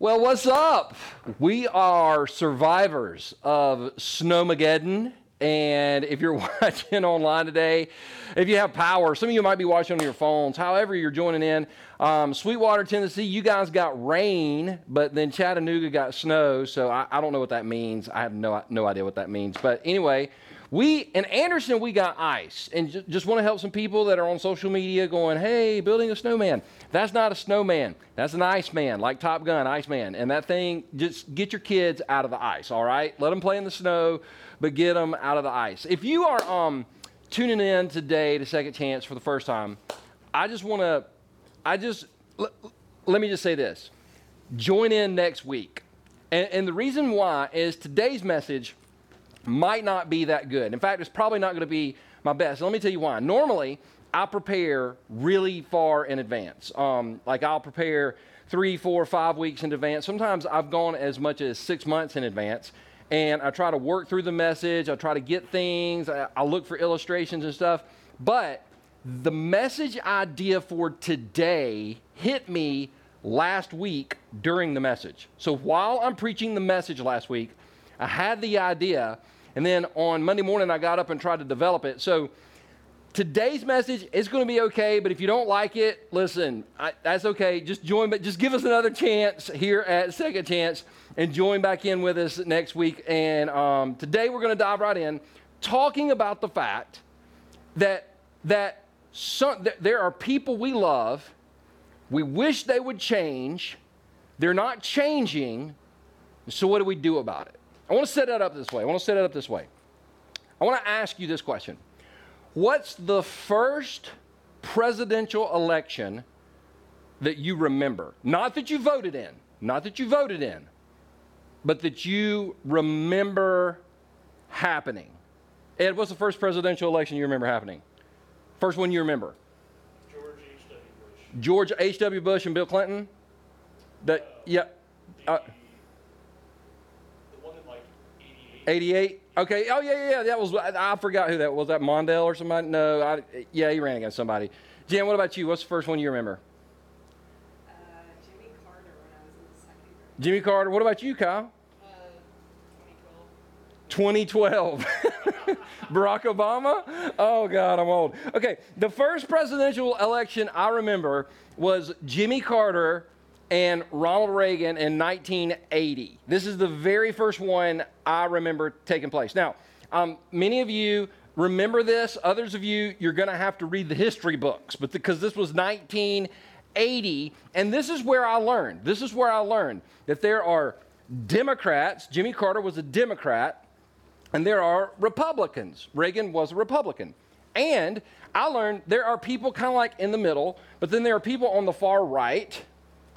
Well, what's up? We are survivors of Snowmageddon. And if you're watching online today, if you have power, some of you might be watching on your phones, however, you're joining in. Um, Sweetwater, Tennessee, you guys got rain, but then Chattanooga got snow. So I, I don't know what that means. I have no, no idea what that means. But anyway, we in Anderson we got ice, and j- just want to help some people that are on social media going, "Hey, building a snowman." That's not a snowman. That's an ice man, like Top Gun, Iceman. And that thing, just get your kids out of the ice. All right, let them play in the snow, but get them out of the ice. If you are um, tuning in today to Second Chance for the first time, I just want to, I just l- let me just say this: join in next week. And, and the reason why is today's message might not be that good. In fact, it's probably not going to be my best. let me tell you why. Normally, I prepare really far in advance. Um, like I'll prepare three, four, five weeks in advance. Sometimes I've gone as much as six months in advance. And I try to work through the message. I try to get things. I, I look for illustrations and stuff. But the message idea for today hit me last week during the message. So while I'm preaching the message last week, I had the idea, and then on Monday morning I got up and tried to develop it. So today's message is going to be okay, but if you don't like it, listen, I, that's okay. Just join, but just give us another chance here at Second Chance and join back in with us next week. And um, today we're going to dive right in, talking about the fact that that some, that there are people we love, we wish they would change, they're not changing. So what do we do about it? I want to set that up this way. I want to set it up this way. I want to ask you this question What's the first presidential election that you remember? Not that you voted in, not that you voted in, but that you remember happening. Ed, what's the first presidential election you remember happening? First one you remember? George H.W. Bush. George H.W. Bush and Bill Clinton? That, yeah. Uh, 88. Okay. Oh yeah, yeah, yeah. That was. I, forgot who that was. That Mondale or somebody? No. I, yeah, he ran against somebody. Jen, what about you? What's the first one you remember? Uh, Jimmy Carter when I was in the second grade. Jimmy Carter. What about you, Kyle? Uh, 2012. Barack Obama? Oh, God, I'm old. Okay, the first presidential election I remember was Jimmy Carter and Ronald Reagan in 1980. This is the very first one I remember taking place. Now, um, many of you remember this. Others of you, you're going to have to read the history books, but because this was 1980, and this is where I learned. This is where I learned that there are Democrats. Jimmy Carter was a Democrat, and there are Republicans. Reagan was a Republican. And I learned there are people kind of like in the middle, but then there are people on the far right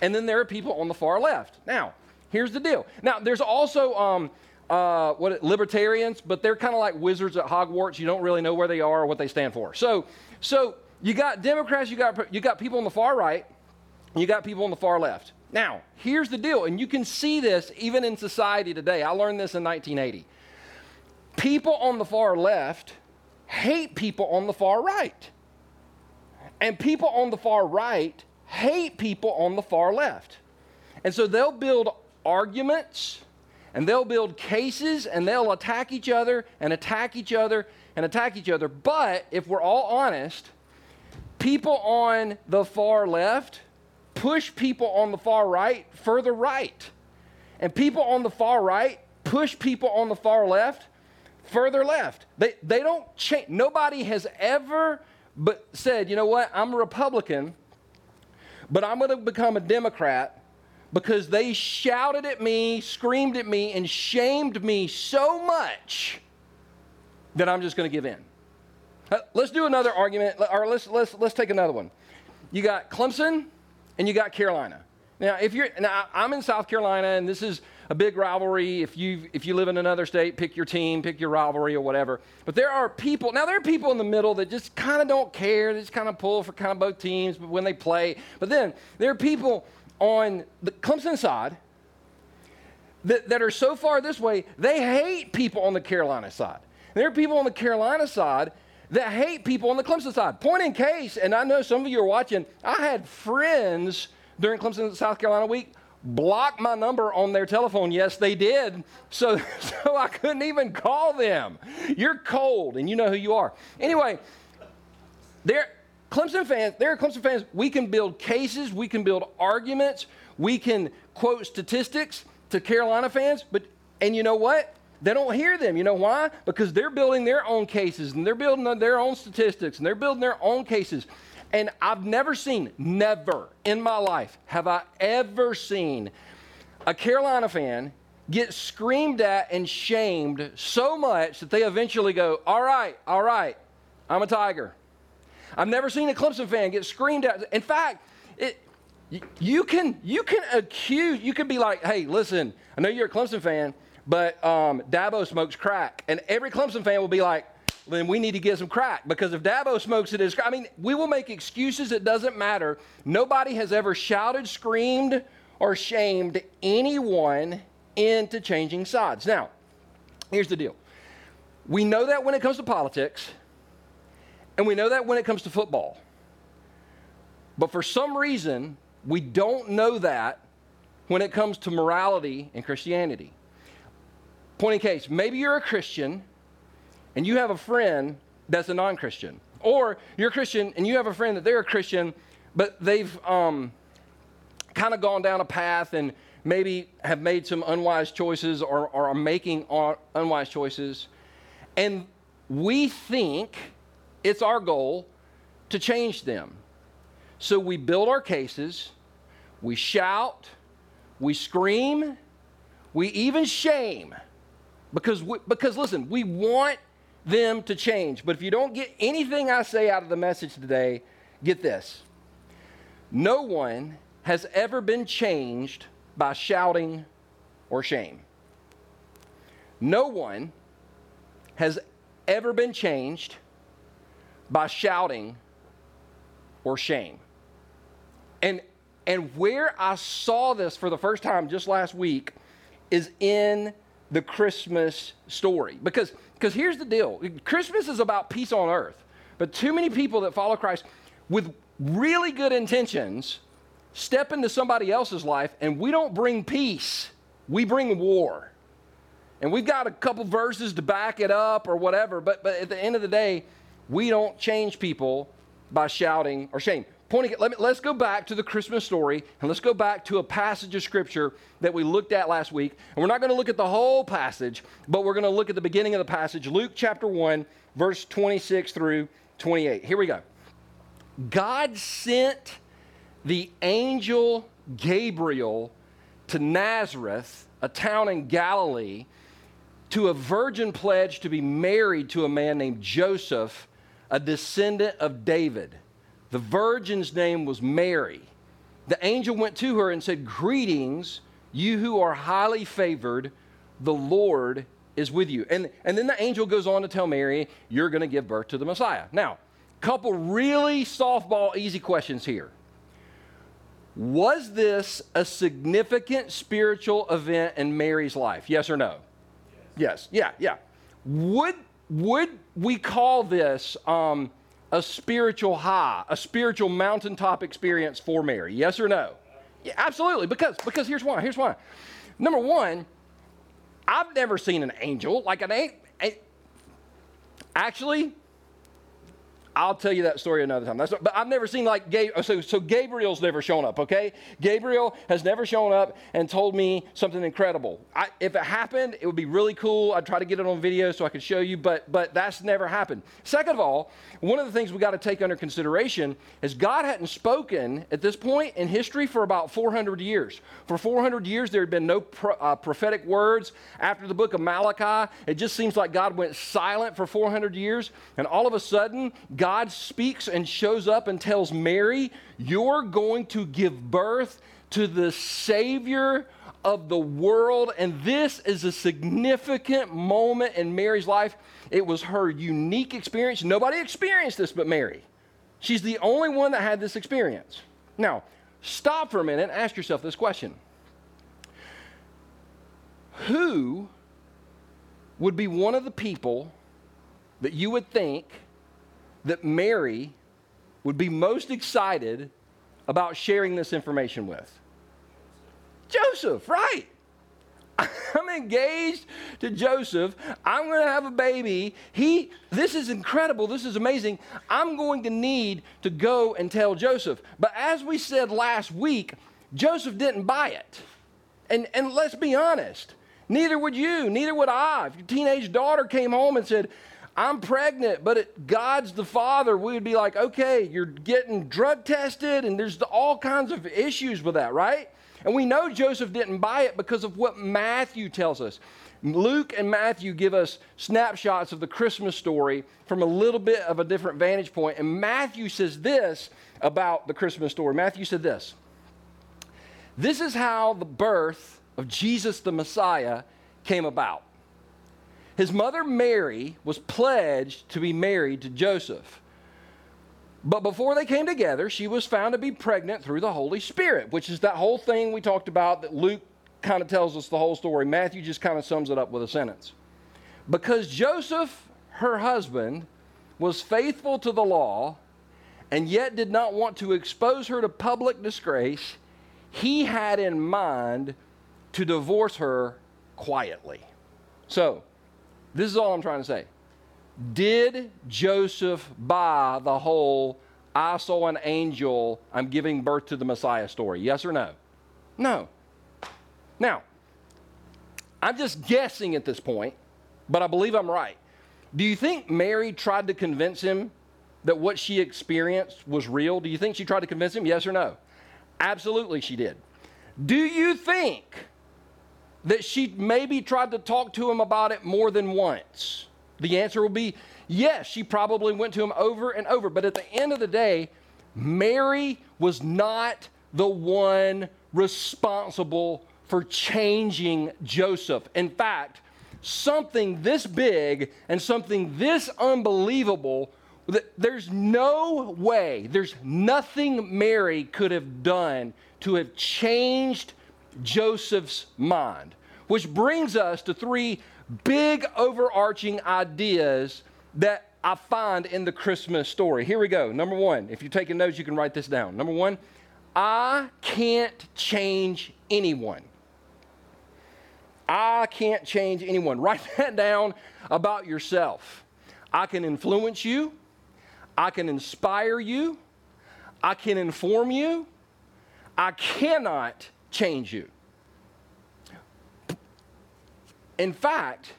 and then there are people on the far left. Now, here's the deal. Now, there's also um, uh, what libertarians, but they're kind of like wizards at Hogwarts. You don't really know where they are or what they stand for. So, so you got Democrats, you got you got people on the far right, you got people on the far left. Now, here's the deal, and you can see this even in society today. I learned this in 1980. People on the far left hate people on the far right. And people on the far right hate people on the far left. And so they'll build arguments and they'll build cases and they'll attack each other and attack each other and attack each other. But if we're all honest, people on the far left push people on the far right further right. And people on the far right push people on the far left further left. They, they don't change. Nobody has ever but said, you know what, I'm a Republican but I'm going to become a Democrat because they shouted at me, screamed at me, and shamed me so much that I'm just going to give in. Uh, let's do another argument, or let's, let's, let's take another one. You got Clemson and you got Carolina. Now, if you're now, I'm in South Carolina, and this is a big rivalry. If you if you live in another state, pick your team, pick your rivalry or whatever. But there are people now. There are people in the middle that just kind of don't care. They just kind of pull for kind of both teams, when they play. But then there are people on the Clemson side that, that are so far this way they hate people on the Carolina side. There are people on the Carolina side that hate people on the Clemson side. Point in case, and I know some of you are watching. I had friends during Clemson South Carolina week block my number on their telephone. Yes, they did. So, so I couldn't even call them. You're cold, and you know who you are. Anyway, there, Clemson fans, there are Clemson fans. We can build cases, we can build arguments, we can quote statistics to Carolina fans, but and you know what? They don't hear them. You know why? Because they're building their own cases and they're building their own statistics and they're building their own cases. And I've never seen, never in my life have I ever seen a Carolina fan get screamed at and shamed so much that they eventually go, All right, all right, I'm a Tiger. I've never seen a Clemson fan get screamed at. In fact, it, you can you can accuse you can be like, hey, listen, I know you're a Clemson fan, but um, Dabo smokes crack, and every Clemson fan will be like, then we need to get some crack because if Dabo smokes it is, I mean, we will make excuses. It doesn't matter. Nobody has ever shouted, screamed, or shamed anyone into changing sides. Now, here's the deal. We know that when it comes to politics, and we know that when it comes to football. But for some reason, we don't know that when it comes to morality and Christianity. Point in case, maybe you're a Christian and you have a friend that's a non Christian. Or you're a Christian and you have a friend that they're a Christian, but they've um, kind of gone down a path and maybe have made some unwise choices or, or are making unwise choices. And we think it's our goal to change them. So we build our cases, we shout, we scream, we even shame. Because, we, because listen, we want them to change. But if you don't get anything I say out of the message today, get this. No one has ever been changed by shouting or shame. No one has ever been changed by shouting or shame. And, and where I saw this for the first time just last week is in the Christmas story. Because because here's the deal Christmas is about peace on earth. But too many people that follow Christ with really good intentions step into somebody else's life and we don't bring peace, we bring war. And we've got a couple verses to back it up or whatever, but, but at the end of the day, we don't change people by shouting or shame. Pointing, let me, let's go back to the Christmas story and let's go back to a passage of scripture that we looked at last week. And we're not going to look at the whole passage, but we're going to look at the beginning of the passage, Luke chapter 1, verse 26 through 28. Here we go. God sent the angel Gabriel to Nazareth, a town in Galilee, to a virgin pledged to be married to a man named Joseph a descendant of David. The virgin's name was Mary. The angel went to her and said, Greetings, you who are highly favored, the Lord is with you. And, and then the angel goes on to tell Mary, You're going to give birth to the Messiah. Now, couple really softball, easy questions here. Was this a significant spiritual event in Mary's life? Yes or no? Yes. yes. Yeah, yeah. Would would we call this um, a spiritual high, a spiritual mountaintop experience for Mary? Yes or no? Yeah, absolutely. Because because here's why. Here's why. Number one, I've never seen an angel like an angel. Actually, I'll tell you that story another time. That's, but I've never seen like So, so Gabriel's never shown up, okay? Gabriel has never shown up and told me something incredible. I, if it happened, it would be really cool. I'd try to get it on video so I could show you, but, but that's never happened. Second of all, one of the things we got to take under consideration is God hadn't spoken at this point in history for about 400 years. For 400 years, there had been no pro, uh, prophetic words. After the book of Malachi, it just seems like God went silent for 400 years, and all of a sudden, God speaks and shows up and tells Mary, You're going to give birth to the Savior of the world. And this is a significant moment in Mary's life. It was her unique experience. Nobody experienced this but Mary. She's the only one that had this experience. Now, stop for a minute and ask yourself this question Who would be one of the people that you would think that Mary would be most excited about sharing this information with? Joseph, right? I'm engaged to Joseph. I'm going to have a baby. He this is incredible. This is amazing. I'm going to need to go and tell Joseph. But as we said last week, Joseph didn't buy it. And and let's be honest, neither would you, neither would I. If your teenage daughter came home and said, I'm pregnant, but it, God's the father, we would be like, okay, you're getting drug tested, and there's the, all kinds of issues with that, right? And we know Joseph didn't buy it because of what Matthew tells us. Luke and Matthew give us snapshots of the Christmas story from a little bit of a different vantage point. And Matthew says this about the Christmas story. Matthew said this This is how the birth of Jesus the Messiah came about. His mother Mary was pledged to be married to Joseph. But before they came together, she was found to be pregnant through the Holy Spirit, which is that whole thing we talked about that Luke kind of tells us the whole story. Matthew just kind of sums it up with a sentence. Because Joseph, her husband, was faithful to the law and yet did not want to expose her to public disgrace, he had in mind to divorce her quietly. So, this is all I'm trying to say. Did Joseph buy the whole I saw an angel, I'm giving birth to the Messiah story? Yes or no? No. Now, I'm just guessing at this point, but I believe I'm right. Do you think Mary tried to convince him that what she experienced was real? Do you think she tried to convince him? Yes or no? Absolutely, she did. Do you think that she maybe tried to talk to him about it more than once? The answer will be yes, she probably went to him over and over. But at the end of the day, Mary was not the one responsible for changing Joseph. In fact, something this big and something this unbelievable there's no way, there's nothing Mary could have done to have changed Joseph's mind. Which brings us to three big overarching ideas that I find in the Christmas story. Here we go. Number one, if you're taking notes, you can write this down. Number one, I can't change anyone. I can't change anyone. Write that down about yourself. I can influence you, I can inspire you, I can inform you, I cannot change you. In fact,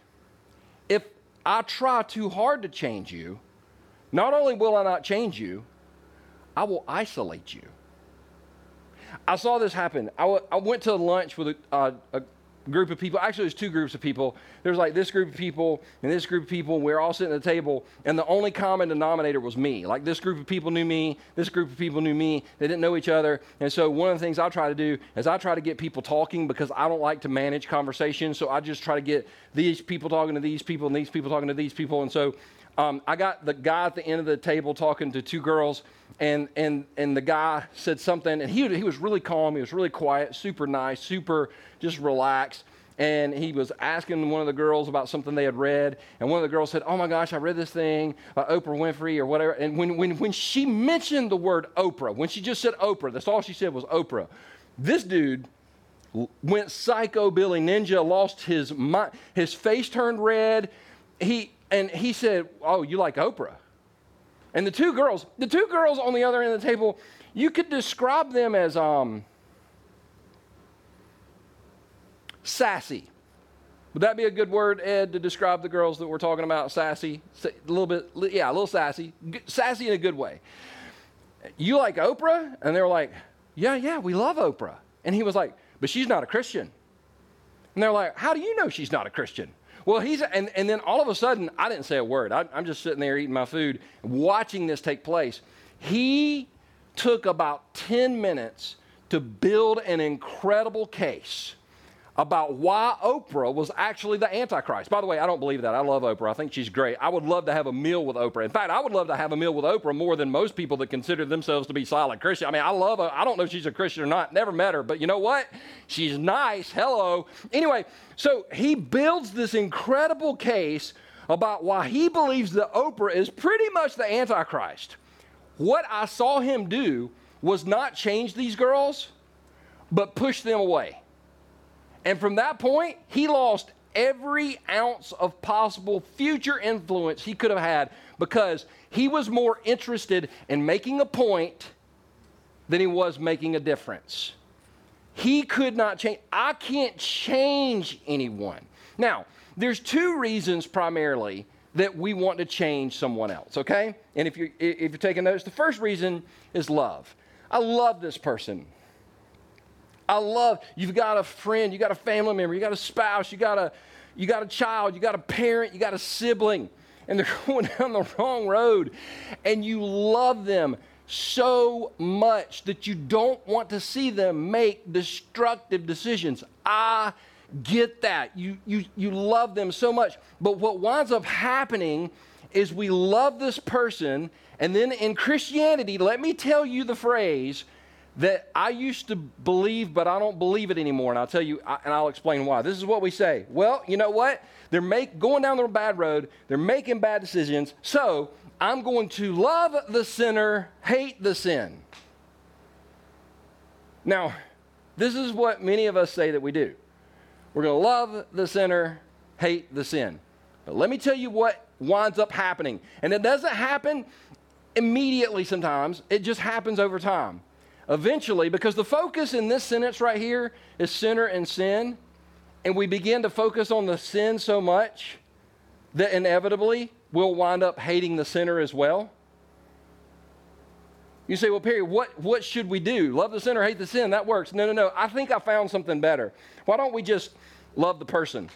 if I try too hard to change you, not only will I not change you, I will isolate you. I saw this happen. I, w- I went to lunch with a, uh, a group of people. Actually, there's two groups of people. There's like this group of people and this group of people, we are all sitting at the table, and the only common denominator was me. Like this group of people knew me, this group of people knew me. They didn't know each other. And so one of the things I try to do is I try to get people talking because I don't like to manage conversations. So I just try to get these people talking to these people and these people talking to these people. And so um, I got the guy at the end of the table talking to two girls, and and and the guy said something, and he he was really calm, he was really quiet, super nice, super just relaxed. And he was asking one of the girls about something they had read, and one of the girls said, "Oh my gosh, I read this thing by Oprah Winfrey or whatever." And when when when she mentioned the word Oprah, when she just said Oprah, that's all she said was Oprah. This dude went psycho Billy Ninja, lost his mind, his face turned red. He and he said, Oh, you like Oprah? And the two girls, the two girls on the other end of the table, you could describe them as um, sassy. Would that be a good word, Ed, to describe the girls that we're talking about? Sassy? A little bit, yeah, a little sassy. Sassy in a good way. You like Oprah? And they were like, Yeah, yeah, we love Oprah. And he was like, But she's not a Christian. And they're like, How do you know she's not a Christian? Well, he's, and, and then all of a sudden, I didn't say a word. I, I'm just sitting there eating my food, watching this take place. He took about 10 minutes to build an incredible case about why Oprah was actually the Antichrist. By the way, I don't believe that. I love Oprah. I think she's great. I would love to have a meal with Oprah. In fact, I would love to have a meal with Oprah more than most people that consider themselves to be solid Christian. I mean, I love her. I don't know if she's a Christian or not. Never met her, but you know what? She's nice. Hello. Anyway, so he builds this incredible case about why he believes that Oprah is pretty much the Antichrist. What I saw him do was not change these girls, but push them away. And from that point, he lost every ounce of possible future influence he could have had because he was more interested in making a point than he was making a difference. He could not change. I can't change anyone. Now, there's two reasons primarily that we want to change someone else, okay? And if you're, if you're taking notes, the first reason is love. I love this person. I love, you've got a friend, you got a family member, you got a spouse, you got a, you got a child, you got a parent, you got a sibling, and they're going down the wrong road, and you love them so much that you don't want to see them make destructive decisions. I get that. You, you, you love them so much. But what winds up happening is we love this person, and then in Christianity, let me tell you the phrase that I used to believe, but I don't believe it anymore. And I'll tell you, and I'll explain why. This is what we say. Well, you know what? They're make, going down the bad road, they're making bad decisions, so I'm going to love the sinner, hate the sin. Now, this is what many of us say that we do. We're going to love the sinner, hate the sin. But let me tell you what winds up happening. And it doesn't happen immediately sometimes, it just happens over time. Eventually, because the focus in this sentence right here is sinner and sin, and we begin to focus on the sin so much that inevitably we'll wind up hating the sinner as well. You say, well, Perry, what, what should we do? Love the sinner, hate the sin. That works. No, no, no. I think I found something better. Why don't we just love the person?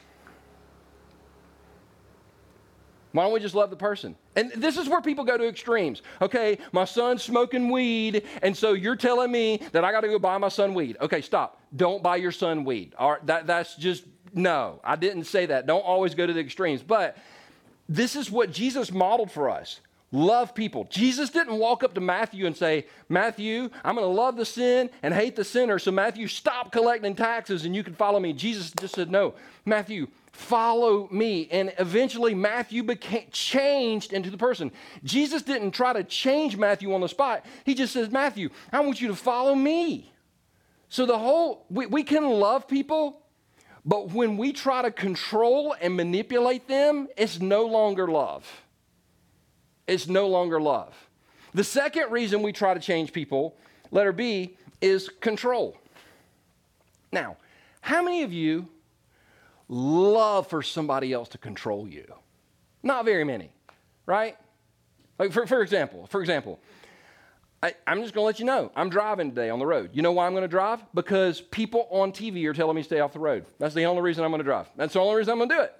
Why don't we just love the person? And this is where people go to extremes. Okay, my son's smoking weed, and so you're telling me that I got to go buy my son weed. Okay, stop. Don't buy your son weed. All right, that, that's just, no, I didn't say that. Don't always go to the extremes. But this is what Jesus modeled for us. Love people. Jesus didn't walk up to Matthew and say, Matthew, I'm going to love the sin and hate the sinner. So, Matthew, stop collecting taxes and you can follow me. Jesus just said, No, Matthew, follow me. And eventually, Matthew became changed into the person. Jesus didn't try to change Matthew on the spot. He just says, Matthew, I want you to follow me. So, the whole, we, we can love people, but when we try to control and manipulate them, it's no longer love it's no longer love. The second reason we try to change people, letter B, is control. Now, how many of you love for somebody else to control you? Not very many, right? Like for, for example, for example, I, am just going to let you know. I'm driving today on the road. You know why I'm going to drive? Because people on TV are telling me stay off the road. That's the only reason I'm going to drive. That's the only reason I'm going to do it.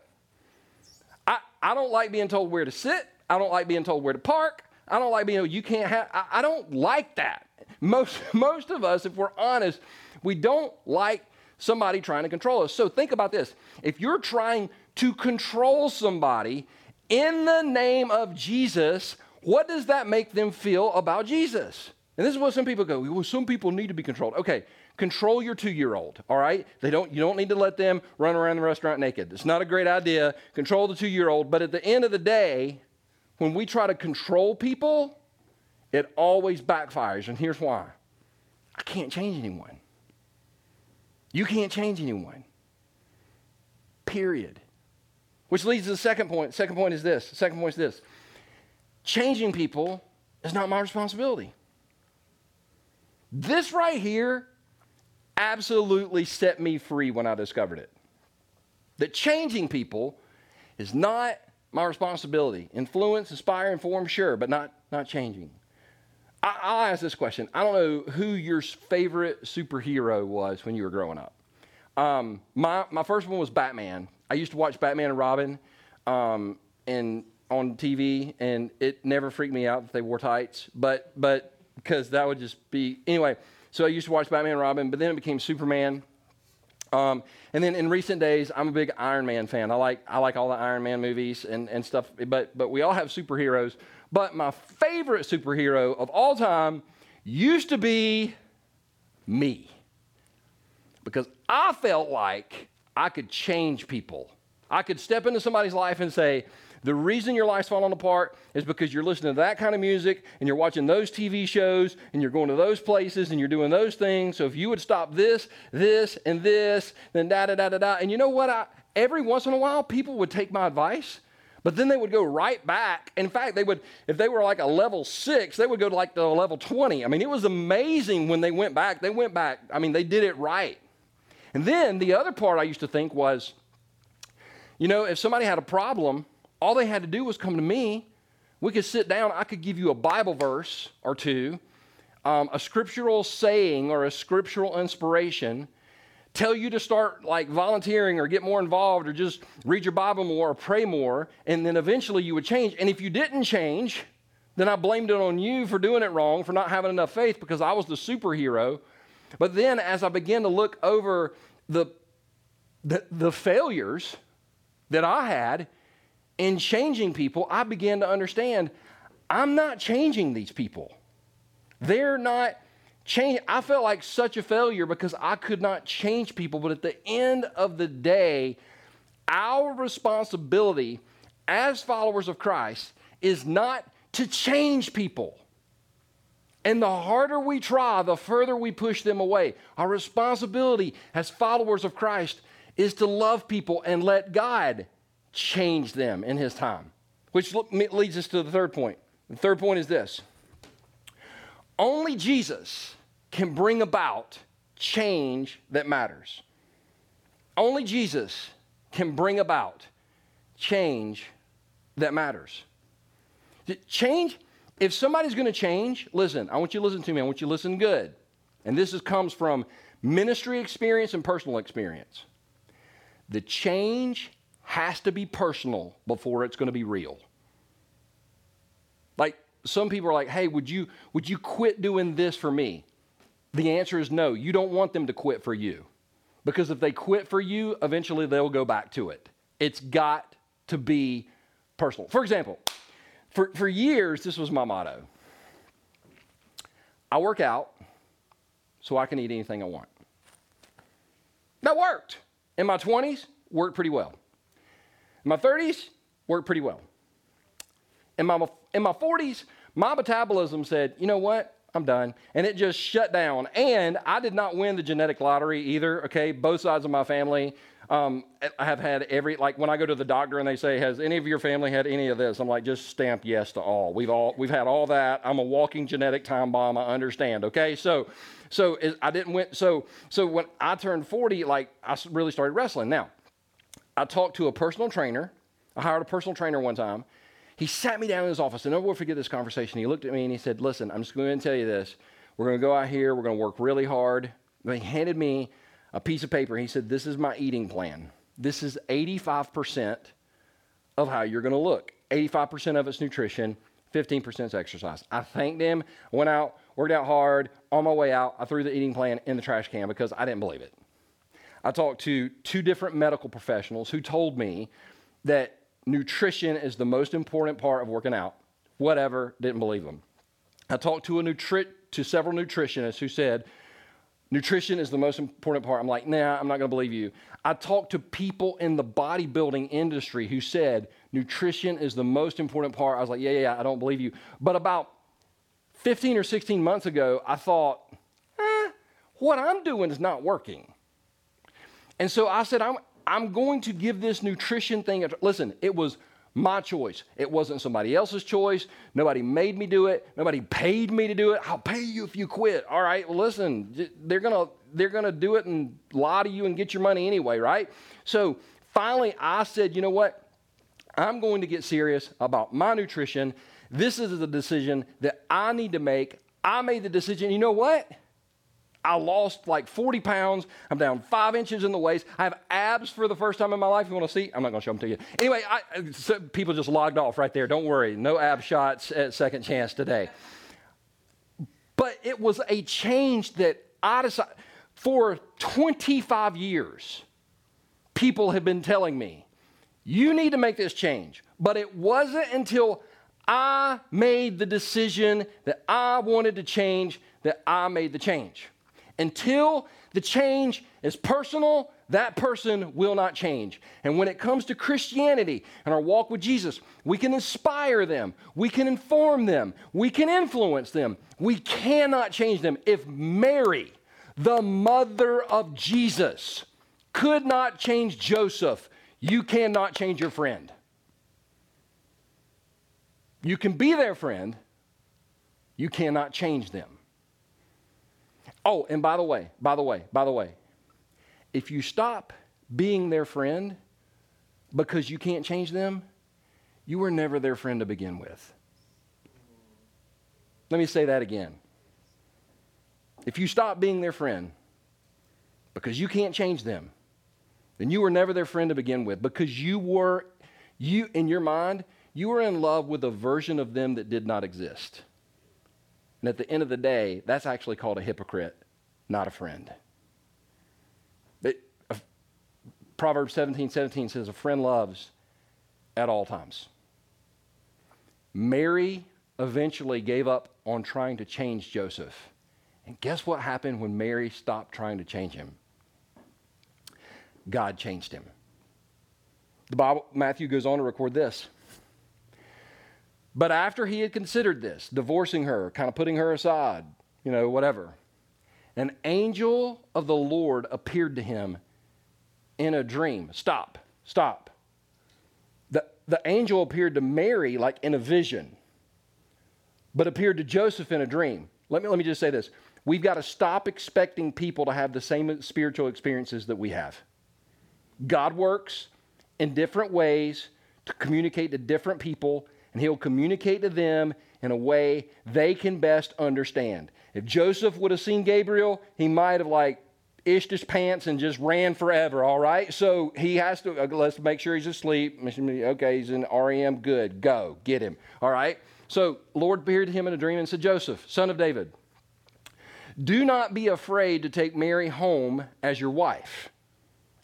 I, I don't like being told where to sit. I don't like being told where to park. I don't like being, you can't have, I, I don't like that. Most, most of us, if we're honest, we don't like somebody trying to control us. So think about this. If you're trying to control somebody in the name of Jesus, what does that make them feel about Jesus? And this is what some people go, well, some people need to be controlled. Okay, control your two-year-old, all right? They don't, you don't need to let them run around the restaurant naked. It's not a great idea. Control the two-year-old, but at the end of the day, when we try to control people, it always backfires. And here's why I can't change anyone. You can't change anyone. Period. Which leads to the second point. Second point is this. Second point is this. Changing people is not my responsibility. This right here absolutely set me free when I discovered it. That changing people is not my responsibility. Influence, inspire, inform, sure, but not, not changing. I, will ask this question. I don't know who your favorite superhero was when you were growing up. Um, my, my first one was Batman. I used to watch Batman and Robin um, and on TV, and it never freaked me out that they wore tights, but but because that would just be anyway. So I used to watch Batman and Robin, but then it became Superman. Um, and then in recent days, I'm a big Iron Man fan. I like I like all the Iron Man movies and, and stuff. But but we all have superheroes. But my favorite superhero of all time used to be me, because I felt like I could change people. I could step into somebody's life and say, The reason your life's falling apart is because you're listening to that kind of music and you're watching those TV shows and you're going to those places and you're doing those things. So if you would stop this, this, and this, then da da da da da. And you know what? I, every once in a while, people would take my advice. But then they would go right back. In fact, they would, if they were like a level six, they would go to like the level 20. I mean, it was amazing when they went back. They went back, I mean, they did it right. And then the other part I used to think was, you know, if somebody had a problem, all they had to do was come to me. We could sit down, I could give you a Bible verse or two, um, a scriptural saying or a scriptural inspiration, tell you to start like volunteering or get more involved or just read your Bible more or pray more, and then eventually you would change. And if you didn't change, then I blamed it on you for doing it wrong, for not having enough faith because I was the superhero. But then as I began to look over the, the, the failures that I had in changing people, I began to understand I'm not changing these people. They're not changing. I felt like such a failure because I could not change people. But at the end of the day, our responsibility as followers of Christ is not to change people. And the harder we try, the further we push them away. Our responsibility as followers of Christ is to love people and let God change them in His time. Which leads us to the third point. The third point is this only Jesus can bring about change that matters. Only Jesus can bring about change that matters. Change if somebody's going to change, listen, I want you to listen to me. I want you to listen good. And this is, comes from ministry experience and personal experience. The change has to be personal before it's going to be real. Like some people are like, "Hey, would you would you quit doing this for me?" The answer is no. You don't want them to quit for you. Because if they quit for you, eventually they'll go back to it. It's got to be personal. For example, for, for years, this was my motto I work out so I can eat anything I want. That worked. In my 20s, worked pretty well. In my 30s, worked pretty well. In my, in my 40s, my metabolism said, you know what? I'm done. And it just shut down. And I did not win the genetic lottery either, okay? Both sides of my family um, I have had every, like when I go to the doctor and they say, has any of your family had any of this? I'm like, just stamp yes to all. We've all, we've had all that. I'm a walking genetic time bomb. I understand. Okay. So, so I didn't win. So, so when I turned 40, like I really started wrestling. Now, I talked to a personal trainer. I hired a personal trainer one time. He sat me down in his office, and I never will forget this conversation. He looked at me and he said, Listen, I'm just going to tell you this. We're going to go out here, we're going to work really hard. And he handed me a piece of paper. He said, This is my eating plan. This is 85% of how you're going to look. 85% of it's nutrition, 15% is exercise. I thanked him, went out, worked out hard. On my way out, I threw the eating plan in the trash can because I didn't believe it. I talked to two different medical professionals who told me that nutrition is the most important part of working out. Whatever, didn't believe them. I talked to a nutri- to several nutritionists who said Nutrition is the most important part. I'm like, nah, I'm not going to believe you. I talked to people in the bodybuilding industry who said nutrition is the most important part. I was like, yeah, yeah, yeah I don't believe you. But about 15 or 16 months ago, I thought, eh, what I'm doing is not working. And so I said, I'm, I'm going to give this nutrition thing a listen. It was my choice. It wasn't somebody else's choice. Nobody made me do it. Nobody paid me to do it. I'll pay you if you quit. All right, well, listen, they're to they're to do it and lie to you and get your money anyway, right? So finally, I said, you know what? I'm going to get serious about my nutrition. This is a decision that I need to make. I made the decision. You know what? I lost like 40 pounds. I'm down five inches in the waist. I have abs for the first time in my life. You want to see? I'm not going to show them to you. Anyway, I, so people just logged off right there. Don't worry. No ab shots at second chance today. But it was a change that I decided for 25 years, people have been telling me, you need to make this change. But it wasn't until I made the decision that I wanted to change that I made the change. Until the change is personal, that person will not change. And when it comes to Christianity and our walk with Jesus, we can inspire them, we can inform them, we can influence them. We cannot change them. If Mary, the mother of Jesus, could not change Joseph, you cannot change your friend. You can be their friend, you cannot change them. Oh, and by the way, by the way, by the way, if you stop being their friend because you can't change them, you were never their friend to begin with. Let me say that again. If you stop being their friend because you can't change them, then you were never their friend to begin with because you were, you in your mind, you were in love with a version of them that did not exist. And at the end of the day, that's actually called a hypocrite, not a friend. But, uh, Proverbs 17 17 says, A friend loves at all times. Mary eventually gave up on trying to change Joseph. And guess what happened when Mary stopped trying to change him? God changed him. The Bible, Matthew goes on to record this. But after he had considered this, divorcing her, kind of putting her aside, you know, whatever, an angel of the Lord appeared to him in a dream. Stop, stop. The, the angel appeared to Mary like in a vision, but appeared to Joseph in a dream. Let me, let me just say this. We've got to stop expecting people to have the same spiritual experiences that we have. God works in different ways to communicate to different people, and He'll communicate to them in a way they can best understand. If Joseph would have seen Gabriel, he might have like ished his pants and just ran forever, all right? So he has to, uh, let's make sure he's asleep. Okay, he's in REM, good, go, get him, all right? So Lord appeared to him in a dream and said, Joseph, son of David, do not be afraid to take Mary home as your wife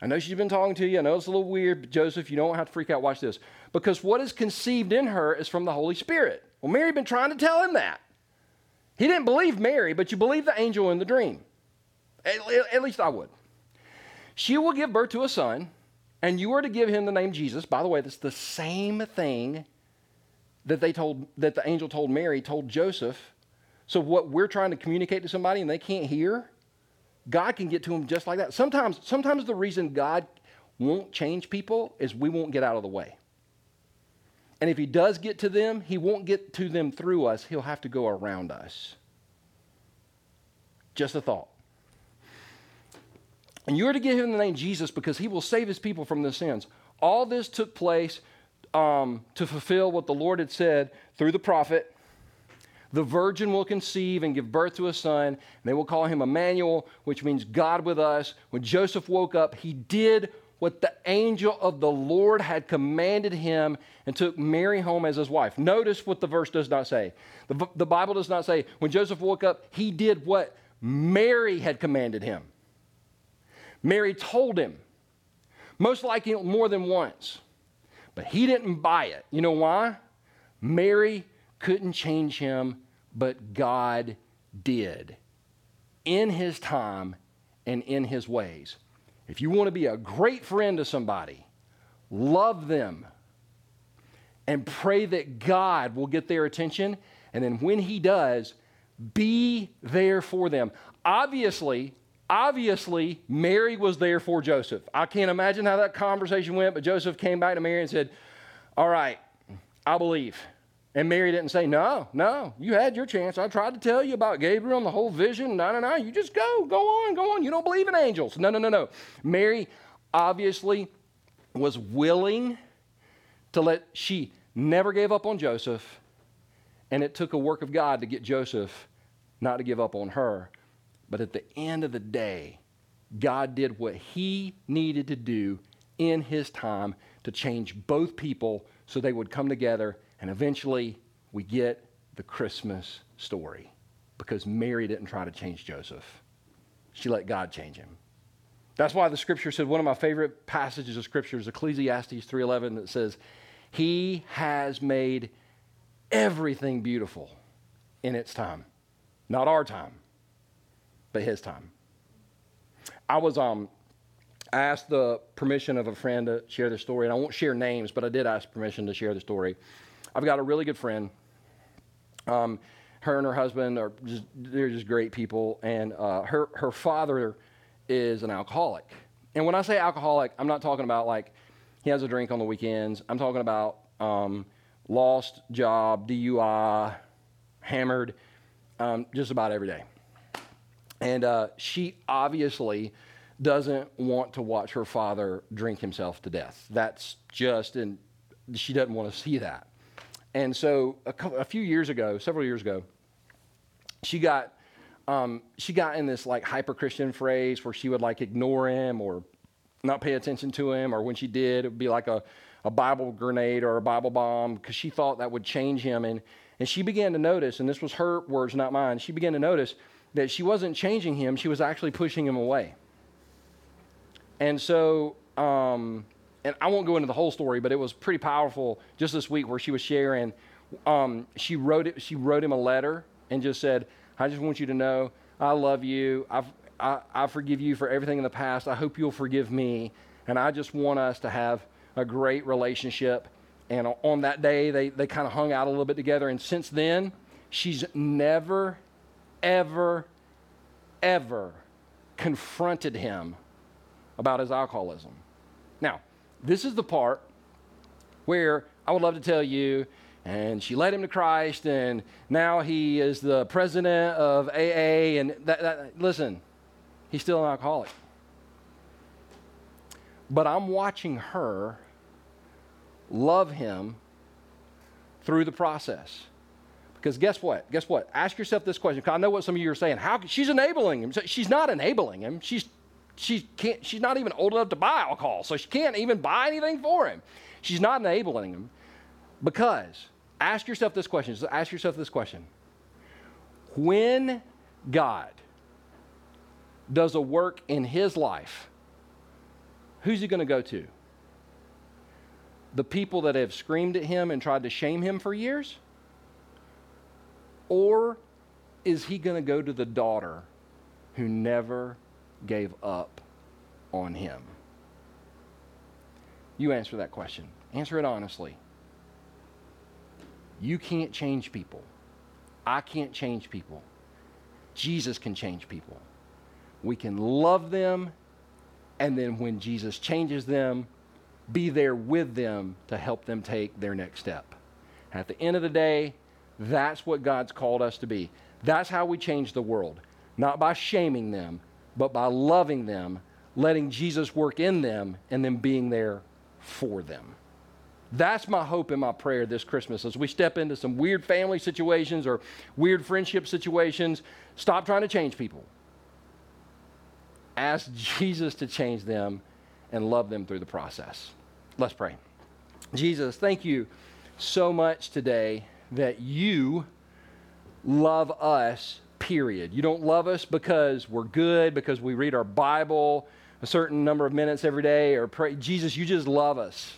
I know she's been talking to you. I know it's a little weird, but Joseph, you don't have to freak out. Watch this. Because what is conceived in her is from the Holy Spirit. Well, Mary had been trying to tell him that. He didn't believe Mary, but you believe the angel in the dream. At, at least I would. She will give birth to a son, and you are to give him the name Jesus. By the way, that's the same thing that they told that the angel told Mary, told Joseph. So what we're trying to communicate to somebody and they can't hear, God can get to them just like that. Sometimes, sometimes the reason God won't change people is we won't get out of the way. And if he does get to them, he won't get to them through us. He'll have to go around us. Just a thought. And you are to give him the name Jesus because he will save his people from their sins. All this took place um, to fulfill what the Lord had said through the prophet the virgin will conceive and give birth to a son, and they will call him Emmanuel, which means God with us. When Joseph woke up, he did what the angel of the Lord had commanded him and took Mary home as his wife. Notice what the verse does not say. The, the Bible does not say, when Joseph woke up, he did what Mary had commanded him. Mary told him, most likely more than once, but he didn't buy it. You know why? Mary couldn't change him but God did in his time and in his ways. If you want to be a great friend to somebody, love them and pray that God will get their attention. And then when he does, be there for them. Obviously, obviously, Mary was there for Joseph. I can't imagine how that conversation went, but Joseph came back to Mary and said, All right, I believe. And Mary didn't say, No, no, you had your chance. I tried to tell you about Gabriel and the whole vision. No, no, no, you just go, go on, go on. You don't believe in angels. No, no, no, no. Mary obviously was willing to let, she never gave up on Joseph. And it took a work of God to get Joseph not to give up on her. But at the end of the day, God did what he needed to do in his time to change both people so they would come together and eventually, we get the Christmas story because Mary didn't try to change Joseph. She let God change him. That's why the scripture said one of my favorite passages of scripture is Ecclesiastes 3:11 that says, "He has made everything beautiful in its time. Not our time, but his time." I was um, I asked the permission of a friend to share the story, and I won't share names, but I did ask permission to share the story. I've got a really good friend. Um, her and her husband are just they're just great people, and uh, her her father is an alcoholic. And when I say alcoholic, I'm not talking about like he has a drink on the weekends. I'm talking about um, lost job, DUI, hammered, um, just about every day. And uh, she obviously doesn't want to watch her father drink himself to death. That's just, and she doesn't want to see that. And so a, couple, a few years ago, several years ago, she got um, she got in this like hyper Christian phrase where she would like ignore him or not pay attention to him, or when she did, it would be like a, a Bible grenade or a Bible bomb because she thought that would change him. And, and she began to notice, and this was her words, not mine, she began to notice that she wasn't changing him, she was actually pushing him away. And so, um, and I won't go into the whole story, but it was pretty powerful just this week where she was sharing. Um, she wrote it. She wrote him a letter and just said, "I just want you to know I love you. I've, I, I forgive you for everything in the past. I hope you'll forgive me, and I just want us to have a great relationship." And on that day, they they kind of hung out a little bit together. And since then, she's never, ever, ever confronted him about his alcoholism. Now, this is the part where I would love to tell you, and she led him to Christ, and now he is the president of AA. And that, that, listen, he's still an alcoholic. But I'm watching her love him through the process. Because guess what? Guess what? Ask yourself this question. Because I know what some of you are saying. How she's enabling him? She's not enabling him. She's she can't, she's not even old enough to buy alcohol, so she can't even buy anything for him. She's not enabling him because, ask yourself this question. So Ask yourself this question. When God does a work in his life, who's he going to go to? The people that have screamed at him and tried to shame him for years? Or is he going to go to the daughter who never gave up on him? You answer that question. Answer it honestly. You can't change people. I can't change people. Jesus can change people. We can love them, and then when Jesus changes them, be there with them to help them take their next step. At the end of the day, that's what God's called us to be. That's how we change the world. Not by shaming them, but by loving them, letting Jesus work in them, and then being there for them. That's my hope and my prayer this Christmas as we step into some weird family situations or weird friendship situations. Stop trying to change people. Ask Jesus to change them and love them through the process. Let's pray. Jesus, thank you so much today that you love us period. You don't love us because we're good, because we read our Bible a certain number of minutes every day, or pray. Jesus, you just love us.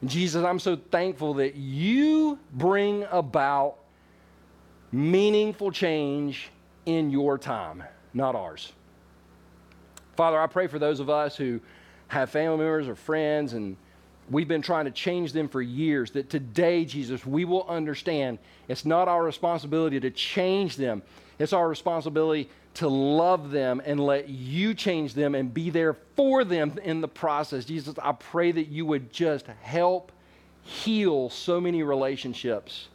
And Jesus, I'm so thankful that you bring about meaningful change in your time, not ours. Father, I pray for those of us who have family members or friends and we've been trying to change them for years. That today, Jesus, we will understand it's not our responsibility to change them, it's our responsibility to love them and let you change them and be there for them in the process. Jesus, I pray that you would just help heal so many relationships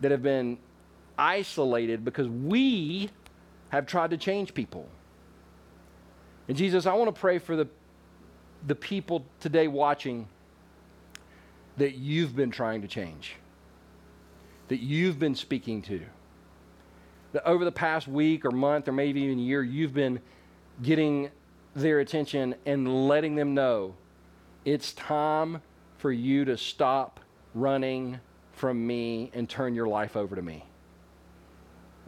that have been isolated because we have tried to change people. And Jesus, I want to pray for the the people today watching that you've been trying to change, that you've been speaking to. That over the past week or month or maybe even year, you've been getting their attention and letting them know it's time for you to stop running from me and turn your life over to me.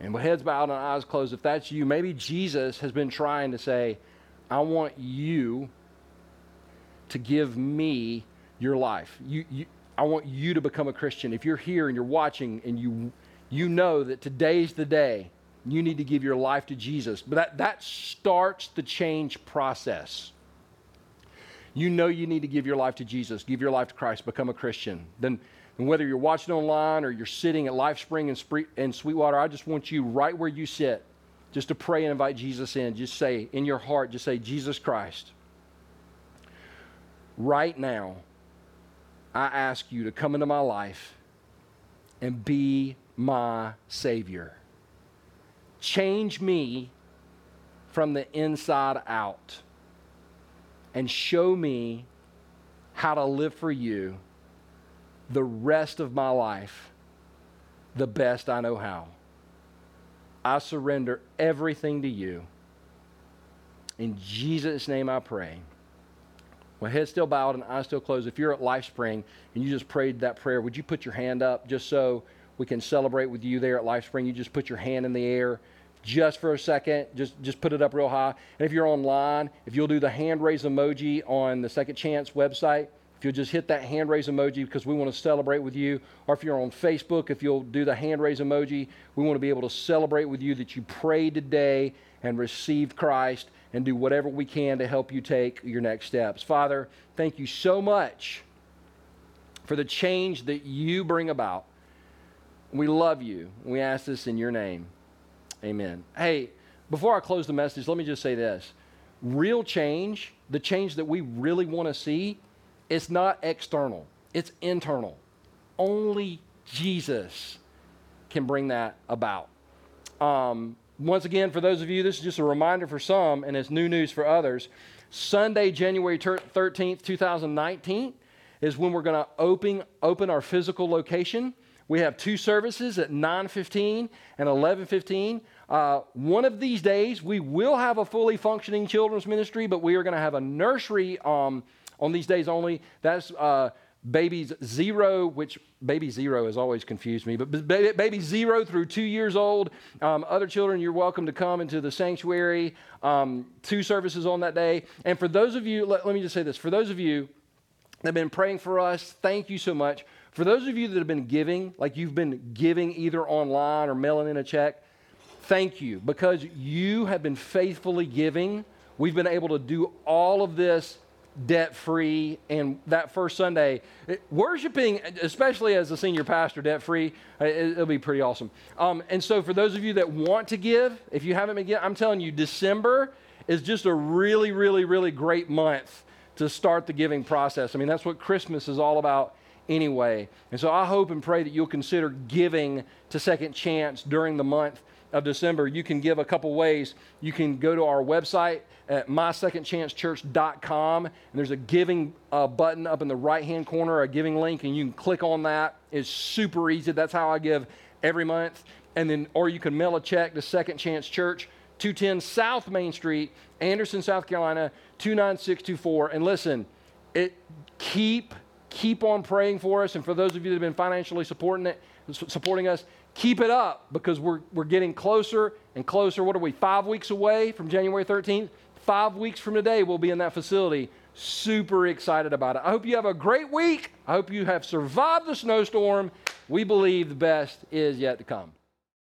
And with heads bowed and eyes closed, if that's you, maybe Jesus has been trying to say, I want you to give me your life. You, you, I want you to become a Christian. If you're here and you're watching and you, you know that today's the day you need to give your life to Jesus. But that, that starts the change process. You know you need to give your life to Jesus, give your life to Christ, become a Christian. Then, and whether you're watching online or you're sitting at Life Spring in, Spree- in Sweetwater, I just want you right where you sit just to pray and invite Jesus in. Just say in your heart, just say, Jesus Christ, right now, I ask you to come into my life and be my Savior. Change me from the inside out and show me how to live for you the rest of my life the best I know how. I surrender everything to you. In Jesus' name I pray. With head still bowed and eyes still closed, if you're at LifeSpring and you just prayed that prayer, would you put your hand up just so we can celebrate with you there at LifeSpring? You just put your hand in the air just for a second. Just just put it up real high. And if you're online, if you'll do the hand raise emoji on the Second Chance website, if you'll just hit that hand raise emoji because we want to celebrate with you, or if you're on Facebook, if you'll do the hand raise emoji, we want to be able to celebrate with you that you prayed today and received Christ and do whatever we can to help you take your next steps. Father, thank you so much for the change that you bring about. We love you. We ask this in your name. Amen. Hey, before I close the message, let me just say this. Real change, the change that we really want to see, it's not external, it's internal. Only Jesus can bring that about. Um, once again, for those of you, this is just a reminder for some, and it's new news for others. Sunday, January 13th, 2019, is when we're going to open, open our physical location. We have two services at 9:15 and 11:15. Uh, one of these days, we will have a fully functioning children's ministry, but we are going to have a nursery um, on these days only. That's uh, babies zero, which baby zero has always confused me, but baby, zero through two years old. Um, other children, you're welcome to come into the sanctuary. Um, two services on that day. And for those of you, let, let me just say this for those of you that have been praying for us, thank you so much. For those of you that have been giving, like you've been giving either online or mailing in a check, thank you because you have been faithfully giving. We've been able to do all of this debt free. And that first Sunday, it, worshiping, especially as a senior pastor, debt free, it, will be pretty awesome. Um, and so, for those of you that want to give, if you haven't been giving, I'm telling you, December is just a really, really, really great month to start the giving process. I mean, that's what Christmas is all about anyway. And so I hope and pray that you'll consider giving to Second Chance during the month of December. You can give a couple ways. You can go to our website at mysecondchancechurch.com, and there's a giving uh, button up in the right hand corner, a giving link, and you can click on that. It's super easy. That's how I give every month. And then, or you can mail a check to Second Chance Church, 210 South Main Street, Anderson, South Carolina, 29624. And listen, it keep keep on praying for us. And for those of you that have been financially supporting it, supporting us, keep it up because we're, we're getting closer and closer. What are we, five weeks away from January 13th? Five weeks from today, we'll be in that facility. Super excited about it. I hope you have a great week. I hope you have survived the snowstorm. We believe the best is yet to come.